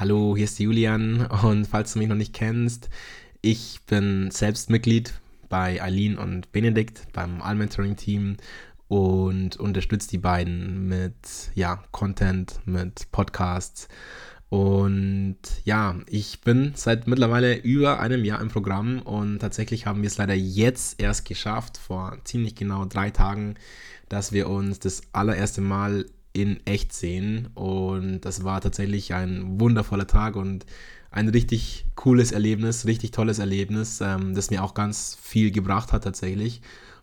Hallo, hier ist Julian und falls du mich noch nicht kennst, ich bin selbst Mitglied bei Eileen und Benedikt beim All-Mentoring-Team und unterstütze die beiden mit ja, Content, mit Podcasts. Und ja, ich bin seit mittlerweile über einem Jahr im Programm und tatsächlich haben wir es leider jetzt erst geschafft, vor ziemlich genau drei Tagen, dass wir uns das allererste Mal in echt sehen. Und das war tatsächlich ein wundervoller Tag und ein richtig cooles Erlebnis, richtig tolles Erlebnis, ähm, das mir auch ganz viel gebracht hat tatsächlich.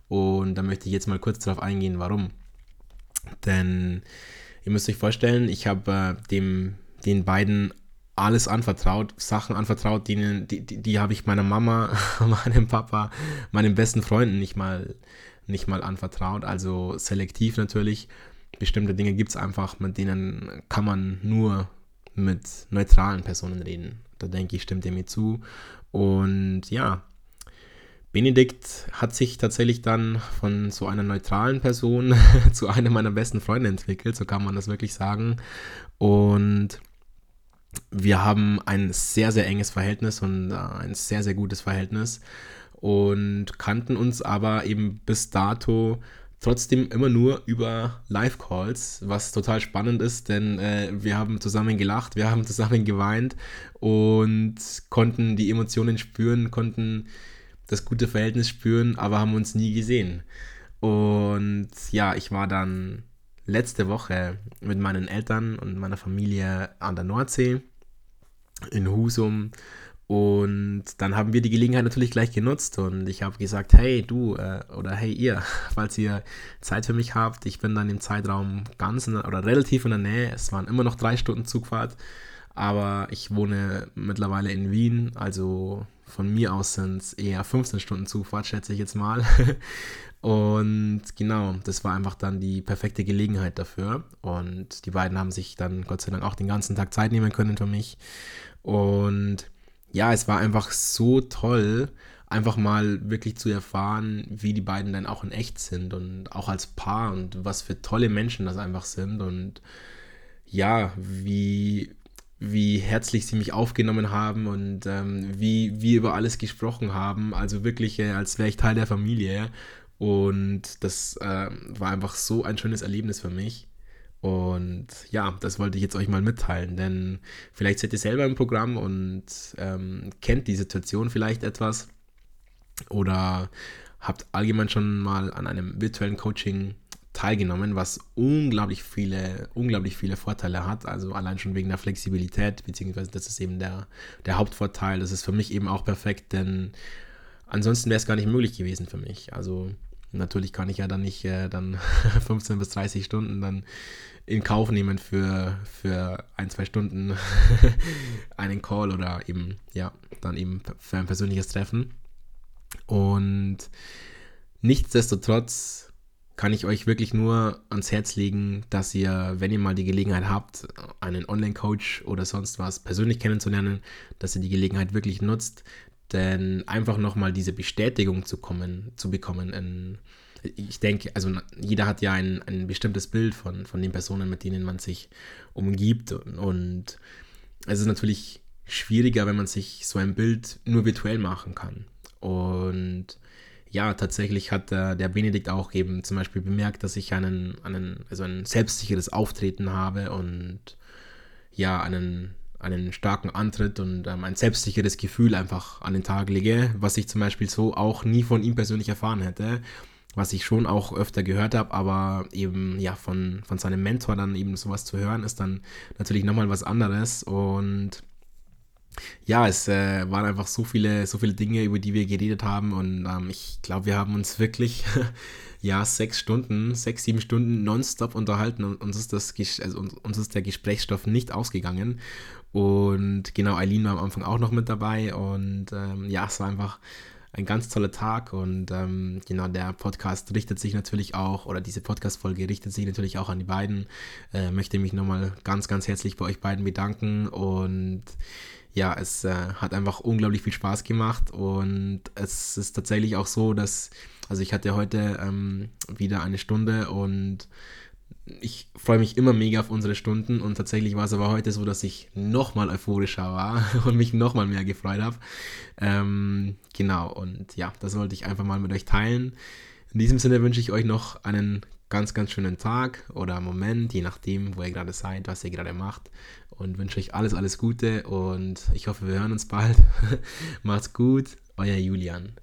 Und da möchte ich jetzt mal kurz darauf eingehen, warum. Denn ihr müsst euch vorstellen, ich habe äh, den beiden alles anvertraut, Sachen anvertraut, denen, die, die, die habe ich meiner Mama, meinem Papa, meinen besten Freunden nicht mal, nicht mal anvertraut. Also selektiv natürlich bestimmte Dinge gibt es einfach, mit denen kann man nur mit neutralen Personen reden. Da denke ich, stimmt ihr mir zu. Und ja, Benedikt hat sich tatsächlich dann von so einer neutralen Person zu einer meiner besten Freunde entwickelt, so kann man das wirklich sagen. Und wir haben ein sehr, sehr enges Verhältnis und äh, ein sehr, sehr gutes Verhältnis und kannten uns aber eben bis dato trotzdem immer nur über Live-Calls, was total spannend ist, denn äh, wir haben zusammen gelacht, wir haben zusammen geweint und konnten die Emotionen spüren, konnten das gute Verhältnis spüren, aber haben uns nie gesehen. Und ja, ich war dann letzte Woche mit meinen Eltern und meiner Familie an der Nordsee in Husum und dann haben wir die Gelegenheit natürlich gleich genutzt und ich habe gesagt, hey du äh, oder hey ihr, falls ihr Zeit für mich habt, ich bin dann im Zeitraum ganz in, oder relativ in der Nähe. Es waren immer noch drei Stunden Zugfahrt, aber ich wohne mittlerweile in Wien, also von mir aus sind es eher 15 Stunden Zugfahrt, schätze ich jetzt mal. Und genau, das war einfach dann die perfekte Gelegenheit dafür. Und die beiden haben sich dann Gott sei Dank auch den ganzen Tag Zeit nehmen können für mich. Und ja, es war einfach so toll, einfach mal wirklich zu erfahren, wie die beiden dann auch in echt sind und auch als Paar und was für tolle Menschen das einfach sind und ja, wie, wie herzlich sie mich aufgenommen haben und ähm, wie wir über alles gesprochen haben. Also wirklich, äh, als wäre ich Teil der Familie. Und das äh, war einfach so ein schönes Erlebnis für mich. Und ja, das wollte ich jetzt euch mal mitteilen, denn vielleicht seid ihr selber im Programm und ähm, kennt die Situation vielleicht etwas oder habt allgemein schon mal an einem virtuellen Coaching teilgenommen, was unglaublich viele, unglaublich viele Vorteile hat. Also allein schon wegen der Flexibilität, beziehungsweise das ist eben der, der Hauptvorteil. Das ist für mich eben auch perfekt, denn ansonsten wäre es gar nicht möglich gewesen für mich. Also natürlich kann ich ja dann nicht äh, dann 15 bis 30 Stunden dann in Kauf nehmen für, für ein, zwei Stunden einen Call oder eben, ja, dann eben für ein persönliches Treffen. Und nichtsdestotrotz kann ich euch wirklich nur ans Herz legen, dass ihr, wenn ihr mal die Gelegenheit habt, einen Online-Coach oder sonst was persönlich kennenzulernen, dass ihr die Gelegenheit wirklich nutzt, denn einfach nochmal diese Bestätigung zu kommen, zu bekommen in, ich denke, also jeder hat ja ein, ein bestimmtes Bild von, von den Personen, mit denen man sich umgibt. Und, und es ist natürlich schwieriger, wenn man sich so ein Bild nur virtuell machen kann. Und ja, tatsächlich hat der, der Benedikt auch eben zum Beispiel bemerkt, dass ich einen, einen, also ein selbstsicheres Auftreten habe und ja, einen, einen starken Antritt und ähm, ein selbstsicheres Gefühl einfach an den Tag lege, was ich zum Beispiel so auch nie von ihm persönlich erfahren hätte was ich schon auch öfter gehört habe, aber eben ja von, von seinem Mentor dann eben sowas zu hören, ist dann natürlich nochmal was anderes und ja, es äh, waren einfach so viele, so viele Dinge, über die wir geredet haben und ähm, ich glaube, wir haben uns wirklich ja sechs Stunden, sechs, sieben Stunden nonstop unterhalten und uns ist das, also uns ist der Gesprächsstoff nicht ausgegangen und genau, Eileen war am Anfang auch noch mit dabei und ähm, ja, es war einfach ein ganz toller Tag und ähm, genau der Podcast richtet sich natürlich auch, oder diese Podcast-Folge richtet sich natürlich auch an die beiden. Äh, möchte mich nochmal ganz, ganz herzlich bei euch beiden bedanken und ja, es äh, hat einfach unglaublich viel Spaß gemacht und es ist tatsächlich auch so, dass, also ich hatte heute ähm, wieder eine Stunde und ich freue mich immer mega auf unsere Stunden und tatsächlich war es aber heute so, dass ich nochmal euphorischer war und mich nochmal mehr gefreut habe. Ähm, genau, und ja, das wollte ich einfach mal mit euch teilen. In diesem Sinne wünsche ich euch noch einen ganz, ganz schönen Tag oder Moment, je nachdem, wo ihr gerade seid, was ihr gerade macht. Und wünsche euch alles, alles Gute und ich hoffe, wir hören uns bald. Macht's gut, euer Julian.